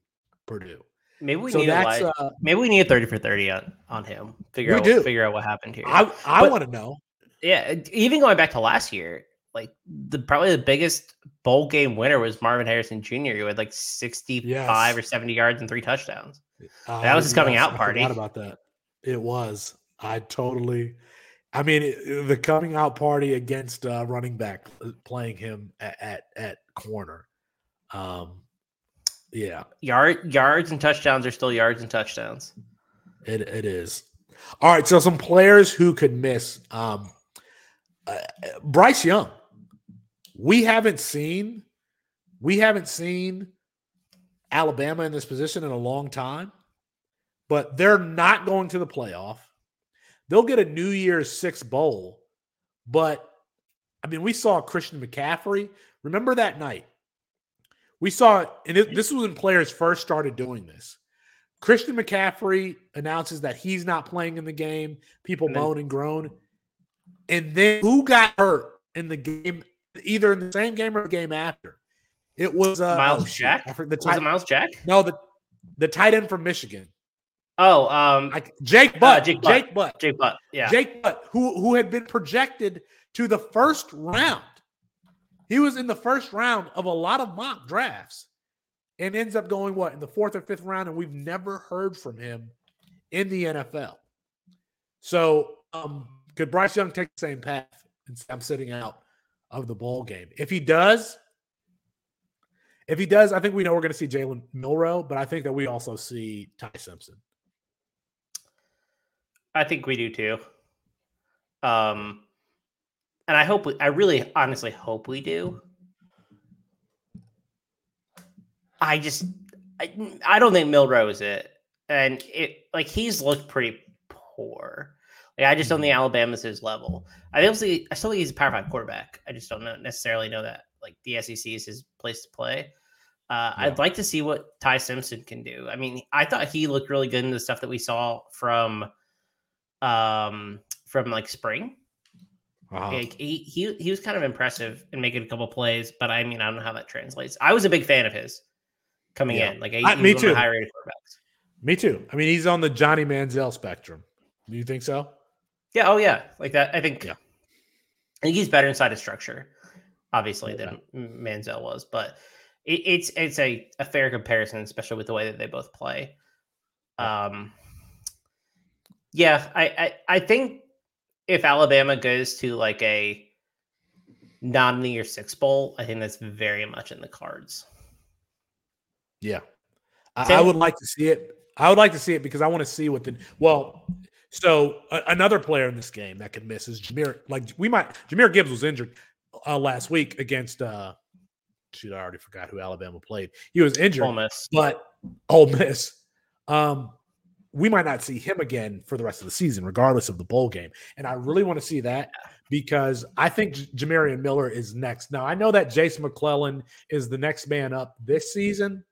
Purdue. Maybe we so need li- uh, maybe we need a thirty for thirty on on him. Figure We out do. figure out what happened here. I I want to know. yeah, even going back to last year, like the probably the biggest bowl game winner was Marvin Harrison Jr. who had like sixty five Yes. or seventy yards and three touchdowns. Uh, That was his coming yes, out I party. about that. It was. I totally. I mean, it- the coming out party against uh, running back uh, playing him at at, at corner. Um, yeah, Yard yards and touchdowns are still yards and touchdowns. it it is. All right, so some players who could miss. Um, uh, Bryce Young. We haven't seen. We haven't seen Alabama in this position in a long time, but they're not going to the playoff. They'll get a New Year's Six bowl, but I mean, we saw Christian McCaffrey. Remember that night? We saw, and it, this was when players first started doing this. Christian McCaffrey announces that he's not playing in the game. People moan and groan. And then who got hurt in the game, either in the same game or the game after? It was uh, Miles oh, Jack? I the Was tight, it Myles Jack? no, the the tight end from Michigan. Oh, um, I, Jake Butt. Jake Jake Butt. Butt. Jake Butt. Yeah, Jake Butt, who who had been projected to the first round. He was in the first round of a lot of mock drafts and ends up going what in the fourth or fifth round, and we've never heard from him in the NFL. So, um, could Bryce Young take the same path and say, I'm sitting out of the ball game? If he does, if he does, I think we know we're going to see Jalen Milroe, but I think that we also see Ty Simpson. I think we do too. Um, and I hope we, I really honestly hope we do. I just, I, I don't think Milroe is it, and it like he's looked pretty poor. Like I just don't think Alabama's his level. I obviously, I still think he's a Power Five quarterback. I just don't know, necessarily know that like the SEC is his place to play. Uh, Yeah. I'd like to see what Ty Simpson can do. I mean, I thought he looked really good in the stuff that we saw from, um, from like spring. Uh-huh. Like he, he he was kind of impressive in making a couple plays, but I mean, I don't know how that translates. I was a big fan of his coming Yeah. in. Like he, I- me was one of too. high rated quarterbacks. Me too. I mean, he's on the Johnny Manziel spectrum. Do you think so? Yeah. Oh yeah. Like that. I think. Yeah. I think he's better inside of structure, obviously, Yeah. than Manziel was. But it, it's it's a, a fair comparison, especially with the way that they both play. Um. Yeah, I, I I think if Alabama goes to like a non New Year Six bowl, I think that's very much in the cards. Yeah. I, I would like to see it. I would like to see it because I want to see what the well. So a, another player in this game that could miss is Jameer. Like we might, Jahmyr Gibbs was injured uh, last week against. uh Shoot, I already forgot who Alabama played. He was injured, Ole Miss. but Ole Miss. Um, we might not see him again for the rest of the season, regardless of the bowl game. And I really want to see that because I think J- Jamarion Miller is next. Now I know that Jase McClellan is the next man up this season,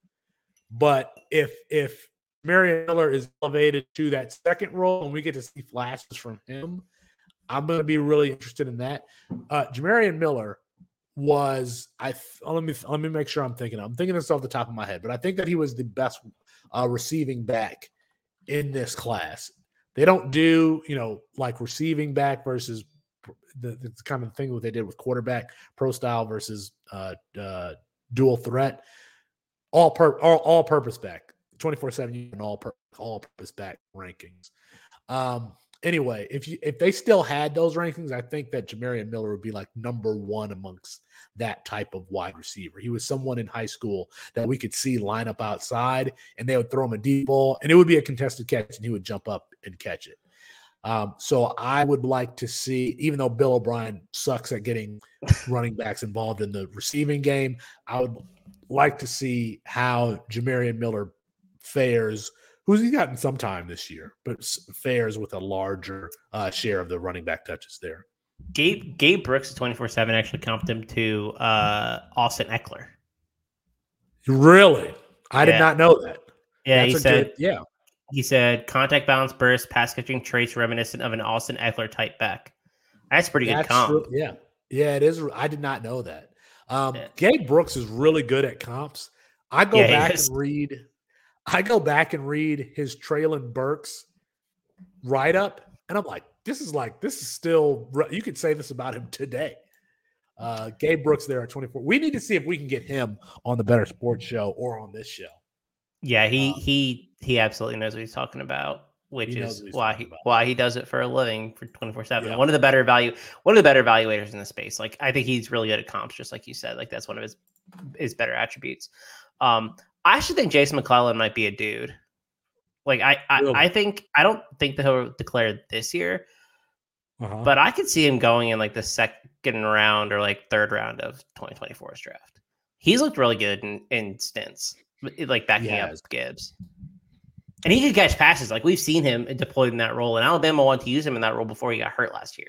but if if Marion Miller is elevated to that second role and we get to see flashes from him, I'm going to be really interested in that. Uh, Jamarion Miller was I th- let me let me make sure I'm thinking. I'm thinking this off the top of my head, but I think that he was the best uh, receiving back in this class. They don't do you know like receiving back versus the, the kind of thing that they did with quarterback pro style versus uh, uh, dual threat. All per all, all purpose back, twenty four seven and all all purpose back rankings. Um, anyway, if you if they still had those rankings, I think that Jamarion Miller would be like number one amongst that type of wide receiver. He was someone in high school that we could see line up outside and they would throw him a deep ball and it would be a contested catch and he would jump up and catch it. Um, so I would like to see, even though Bill O'Brien sucks at getting running backs involved in the receiving game, I would like to see how Jamarion Miller fares. Who's he gotten some time this year, but s- fares with a larger uh, share of the running back touches there. Gabe Gabe Brooks twenty four seven actually comped him to uh, Austin Ekeler. Really, I did not know that. Yeah, That's he said good- yeah, he said contact balance burst, pass catching traits reminiscent of an Austin Ekeler type back. That's pretty good comp. re- yeah, yeah, it is. I did not know that. Um, Yeah. Gabe Brooks is really good at comps. I go Yeah, back and read. I go back and read his Treylon Burks write up, and I'm like, this is like this is still you could say this about him today. Uh, Gabe Brooks there at 24. We need to see if we can get him on the Better Sports Show or on this show. Yeah, he um, he he absolutely knows what he's talking about, which is why he about. why he does it for a living for 24 yeah. seven. One of the better value, one of the better evaluators in the space. Like I think he's really good at comps, just like you said. Like that's one of his his better attributes. Um, I actually think Jase McClellan might be a dude. Like I I, really? I think I don't think that he'll declare this year, uh-huh. but I could see him going in like the second round or like third round of 2024's draft. He's looked really good in, in stints like backing up Gibbs. And he could catch passes. Like we've seen him deployed in that role, and Alabama wanted to use him in that role before he got hurt last year.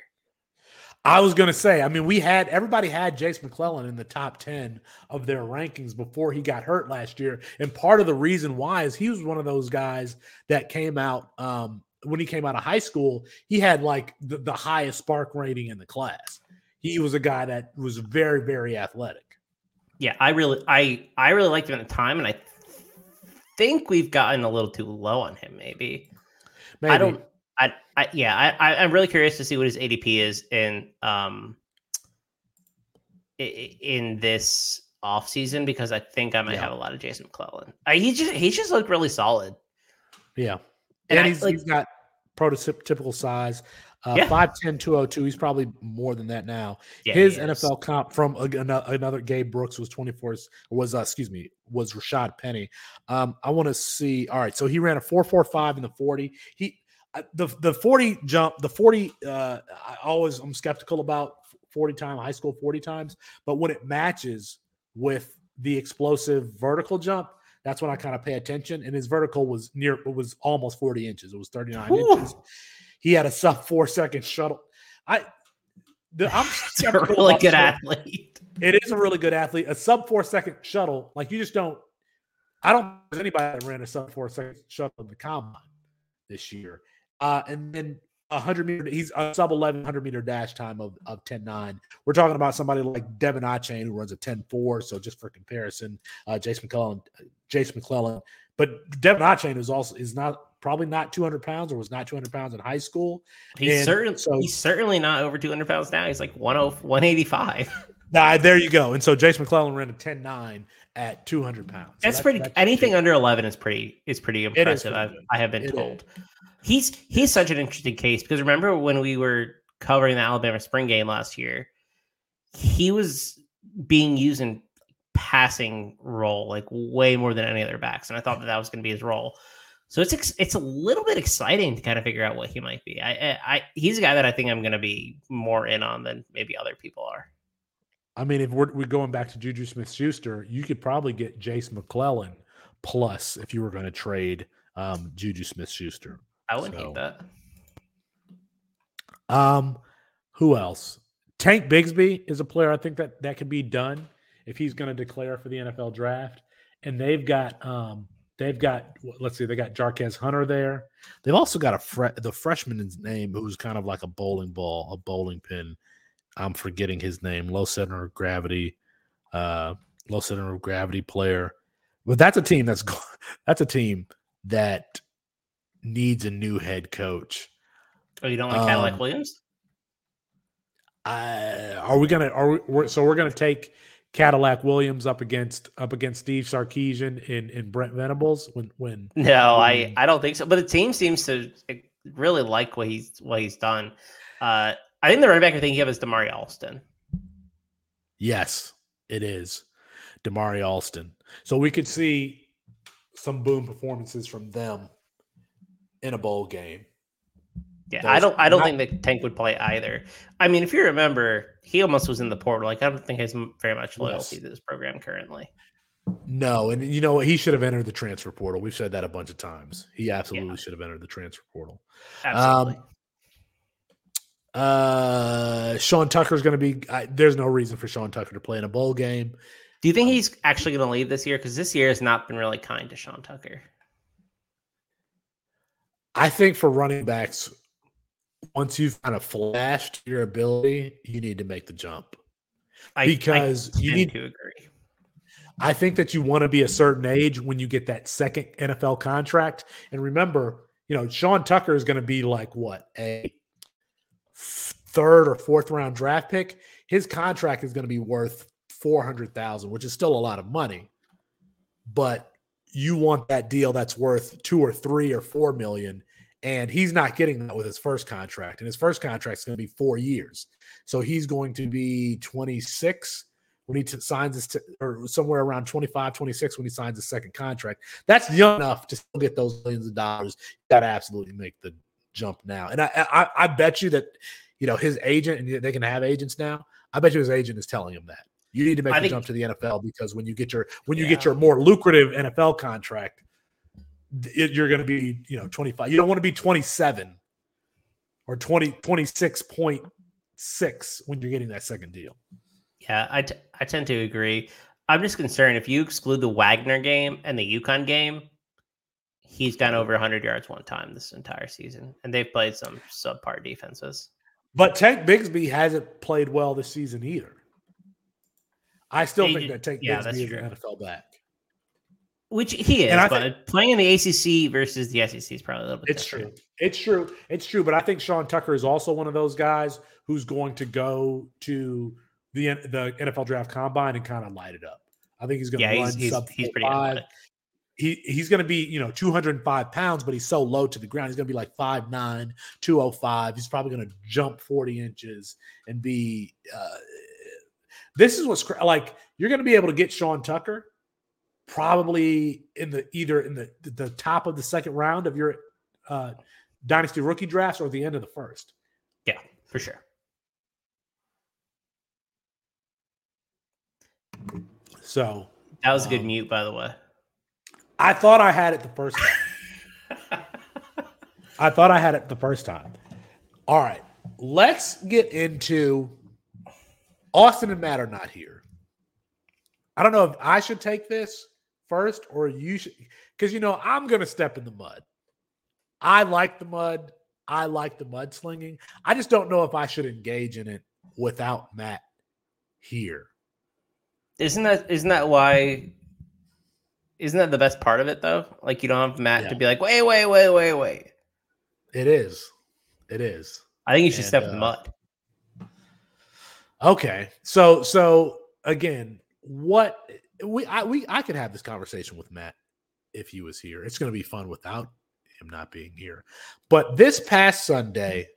I was going to say, I mean, we had everybody had Jase McClellan in the top 10 of their rankings before he got hurt last year. And part of the reason why is he was one of those guys that came out um, when he came out of high school, he had like the, the highest SPARQ rating in the class. He was a guy that was very, very athletic. Yeah, I really, I, I really liked him at the time, and I think we've gotten a little too low on him. Maybe. maybe. I don't. I, yeah. I, I'm really curious to see what his ADP is in um in this off season because I think I might yeah. have a lot of Jase McClellan. I, he just he just looked really solid. Yeah, and, and he's, like, he's got prototypical size. Uh, yeah. 5'10, 202. He's probably more than that now. Yeah, His NFL comp from a, another Gabe Brooks was 24, was, uh, excuse me, was Rashad Penny. Um, I want to see. All right. So he ran a 4.45 in the 40. He, the, the 40 jump, the 40, uh, I always, I'm skeptical about 40 time, high school 40 times, but when it matches with the explosive vertical jump, that's when I kind of pay attention. And his vertical was near, it was almost 40 inches. It was 39 Ooh. inches. He had a sub four second shuttle. I, the, I'm a really good athlete. It is a really good athlete. A sub four second shuttle, like you just don't. I don't there's anybody that ran a sub four second shuttle in the combine this year. Uh, and then a hundred meter, he's a sub 1100 meter dash time of, of 10 9. We're talking about somebody like De'Von Achane who runs a 10 4. So just for comparison, uh, Jase McClellan, Jase McClellan, but De'Von Achane is also is not probably not 200 pounds or was not 200 pounds in high school. He's certainly so, he's certainly not over 200 pounds now. He's like 185. Nah, there you go. And so Jase McClellan ran a 10 9 at 200 pounds. So that's, that's, pretty. That's anything under 11 is pretty is pretty impressive. I've, I have been it told. Is. He's he's such an interesting case because remember when we were covering the Alabama spring game last year, he was being used in passing role like way more than any other backs, and I thought that that was going to be his role. So it's it's a little bit exciting to kind of figure out what he might be. I, I, I he's a guy that I think I'm going to be more in on than maybe other people are. I mean, if we're, we're going back to Juju Smith Schuster, you could probably get Jase McClellan plus if you were going to trade um, Juju Smith Schuster. I wouldn't so, hate that. Um, who else? Tank Bigsby is a player I think that that could be done if he's going to declare for the NFL draft. And they've got um, They've got let's see, they got Jarquez Hunter there. They've also got a fre- the freshman's name who's kind of like a bowling ball, a bowling pin. I'm forgetting his name. Low center of gravity, uh, low center of gravity player. But that's a team that's that's a team that needs a new head coach. Oh, you don't like um, Cadillac Williams? Uh, are we gonna? Are we? So we're gonna take Cadillac Williams up against up against Steve Sarkisian and, and Brent Venables when when no when, I I don't think so but the team seems to really like what he's what he's done uh I think the running back I think he have is Damari Alston yes it is Damari Alston so we could see some boom performances from them in a bowl game yeah, I don't. I don't not, think the Tank would play either. I mean, if you remember, he almost was in the portal. Like, I don't think he has very much loyalty yes. to this program currently. No, and you know what? He should have entered the transfer portal. We've said that a bunch of times. He absolutely yeah. should have entered the transfer portal. Absolutely. Um, uh, Sean Tucker is going to be. I, there's no reason for Sean Tucker to play in a bowl game. Do you think he's actually going to leave this year? Because this year has not been really kind to Sean Tucker. I think for running backs, once you've kind of flashed your ability, you need to make the jump I, because I you need to agree. I think that you want to be a certain age when you get that second NFL contract. And remember, you know, Sean Tucker is going to be like what a third or fourth round draft pick. His contract is going to be worth four hundred thousand, which is still a lot of money. But you want that deal that's worth two or three or four million, and he's not getting that with his first contract. And his first contract is going to be four years, so he's going to be twenty six when he t- signs his t- or somewhere around 25 26 when he signs his second contract that's young enough to still get those millions of dollars you got to absolutely make the jump now and I, I i bet you that you know his agent and they can have agents now i bet you his agent is telling him that you need to make I the think- jump to the nfl because when you get your when you Yeah. get your more lucrative nfl contract it, you're going to be you know 25 you don't want to be 27 or 20 26.6 when you're getting that second deal Yeah, I, t- I tend to agree. I'm just concerned if you exclude the Wagner game and the UConn game, he's gone over 100 yards one time this entire season, and they've played some subpar defenses. But Tank Bigsby hasn't played well this season either. I still He think did- that Tank yeah, Bigsby is true. an NFL back. Which he is, And but think- playing in the ACC versus the SEC is probably a little bit. It's different. true. It's true. It's true. But I think Sean Tucker is also one of those guys who's going to go to the the NFL draft combine and kind of light it up. I think he's going to Yeah, run he's he's, sub he's pretty 4.5. athletic. he he's going to be you know 205 pounds but he's so low to the ground he's going to be like 5'9 205 he's probably going to jump 40 inches and be uh, this is what's like you're going to be able to get sean tucker probably in the either in the the top of the second round of your uh, dynasty rookie drafts or the end of the first Yeah, for sure. so That was a good Um, mute, by the way. i thought i had it the first time I thought I had it the first time. All right, let's get into Austin and Matt are not here. I don't know if I should take this first or you should, because you know I'm going to step in the mud. I like the mud. I like the mudslinging. I just don't know if I should engage in it without Matt here. Isn't that isn't that why? Isn't that the best part of it though? Like you don't have Matt Yeah. to be like, wait, wait, wait, wait, wait. It is. It is. I think you should And, step in the uh, mud. Okay. So so again, what we I we I could have this conversation with Matt if he was here. It's going to be fun without him not being here. But this past Sunday,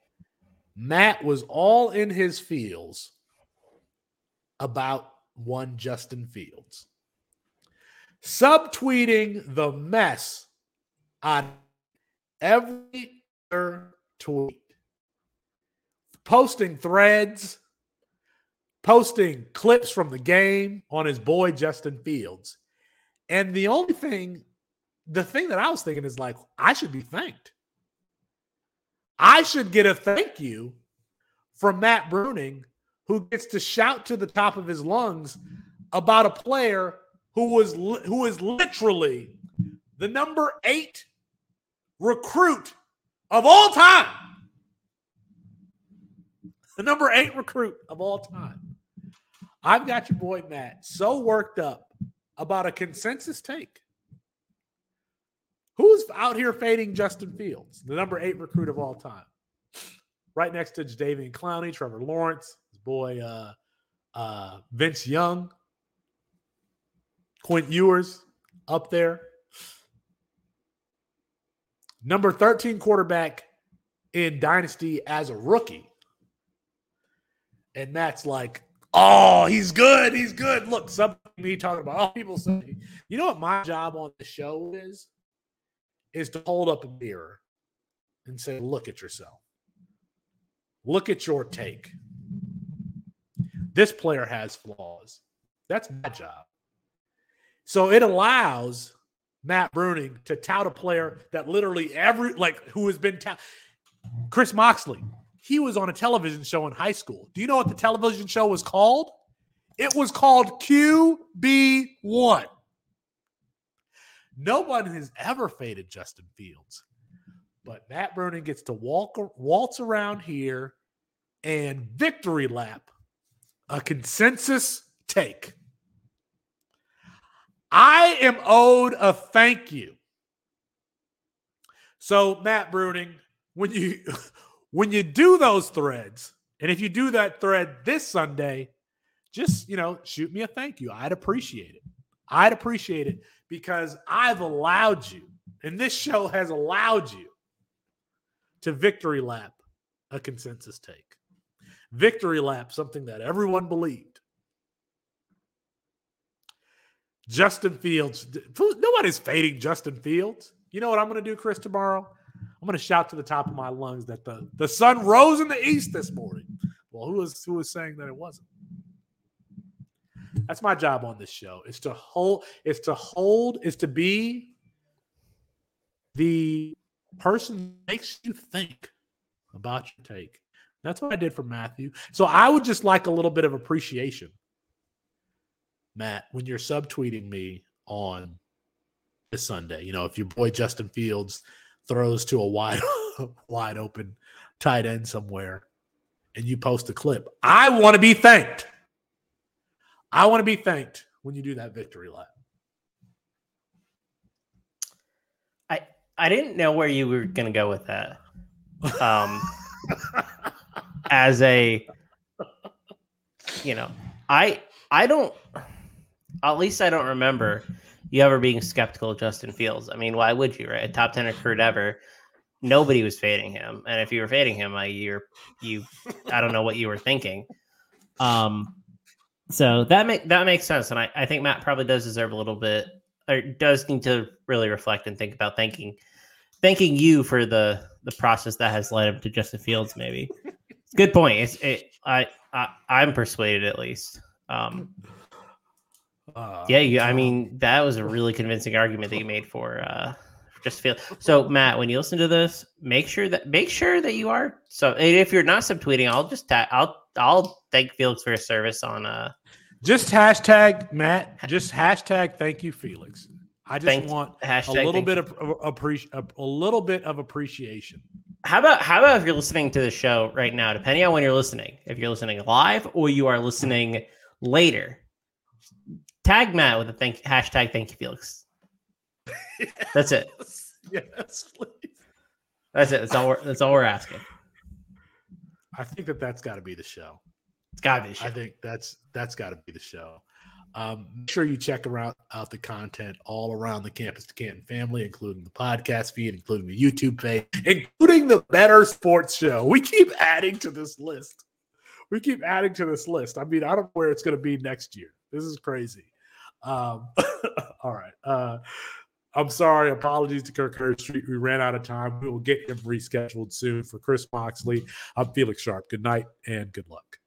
Matt was all in his feels about one Justin Fields. Subtweeting the mess on every tweet. Posting threads posting clips from the game on his boy Justin Fields. And the only thing, the thing that I was thinking is like, I should be thanked. I should get a thank you from Matt Bruning, who gets to shout to the top of his lungs about a player who was who is literally the number eight recruit of all time. The number eight recruit of all time. I've got your boy Matt so worked up about a consensus take. Who's out here fading Justin Fields, the number eight recruit of all time? Right next to Jadeveon Clowney, Trevor Lawrence, his boy uh, uh, Vince Young, Quinn Ewers up there. Number 13 quarterback in Dynasty as a rookie. And Matt's like, oh, he's good. He's good. Look, some me talking about, oh, people say, you know what my job on the show is? Is to hold up a mirror and say, look at yourself. Look at your take. This player has flaws. That's my job. So it allows Matt Bruning to tout a player that literally every like who has been tout. Chris Moxley. He was on a television show in high school. Do you know what the television show was called? It was called QB1. No one has ever faded Justin Fields, but Matt Bruning gets to walk waltz around here and victory lap a consensus take. I am owed a thank you. So, Matt Bruning, when you when you do those threads, and if you do that thread this Sunday, just you know, shoot me a thank you. I'd appreciate it. I'd appreciate it because I've allowed you, and this show has allowed you to victory lap a consensus take. Victory lap, something that everyone believed. Justin Fields. Nobody's fading Justin Fields. You know what I'm going to do, Chris, tomorrow? I'm going to shout to the top of my lungs that the, the sun rose in the east this morning. Well, who was who was saying that it wasn't? That's my job on this show. Is to hold. Is to hold. Is to be the person makes you think about your take. That's what I did for Matthew. So I would just like a little bit of appreciation, Matt, when you're subtweeting me on this Sunday. You know, if your boy Justin Fields throws to a wide, wide open tight end somewhere, and you post a clip, I want to be thanked. I want to be thanked when you do that victory lap. I I didn't know where you were going to go with that. Um, as a, you know, I I don't. At least I don't remember you ever being skeptical of Justin Fields. I mean, why would you, right? Top 10 recruit ever. Nobody was fading him. And if you were fading him, I you're you I don't know what you were thinking. Um so that make that makes sense. And I, I think Matt probably does deserve a little bit or does need to really reflect and think about thanking thanking you for the the process that has led him to Justin Fields, maybe. Good point. It's it I, I I'm persuaded at least. Um uh, yeah, you, I mean that was a really convincing argument that you made for uh just feel so Matt. When you listen to this, make sure that make sure that you are so. if you're not subtweeting, I'll just ta- I'll I'll thank Felix for his service on uh. Just hashtag Matt. Just hashtag thank you Felix. I just thank, want a little bit of appreciation, a little bit of appreciation. How about how about if you're listening to the show right now, depending on when you're listening, if you're listening live or you are listening later, Tag Matt with a thank hashtag thank you, Felix. That's it. Yes, please. That's it. That's all. We're, that's all we're asking. I think that that's got to be the show. It's got to be. I think that's that's got to be the show. Um, make sure you check around out the content all around the Campus to Canton family, including the podcast feed, including the YouTube page, including the Better Sports Show. We keep adding to this list. We keep adding to this list. I mean, I don't know where it's going to be next year. This is crazy. Um, all right. Uh, I'm sorry. Apologies to Kirk Herbstreit. We ran out of time. We will get him rescheduled soon. For Chris Moxley, I'm Felix Sharp. Good night and good luck.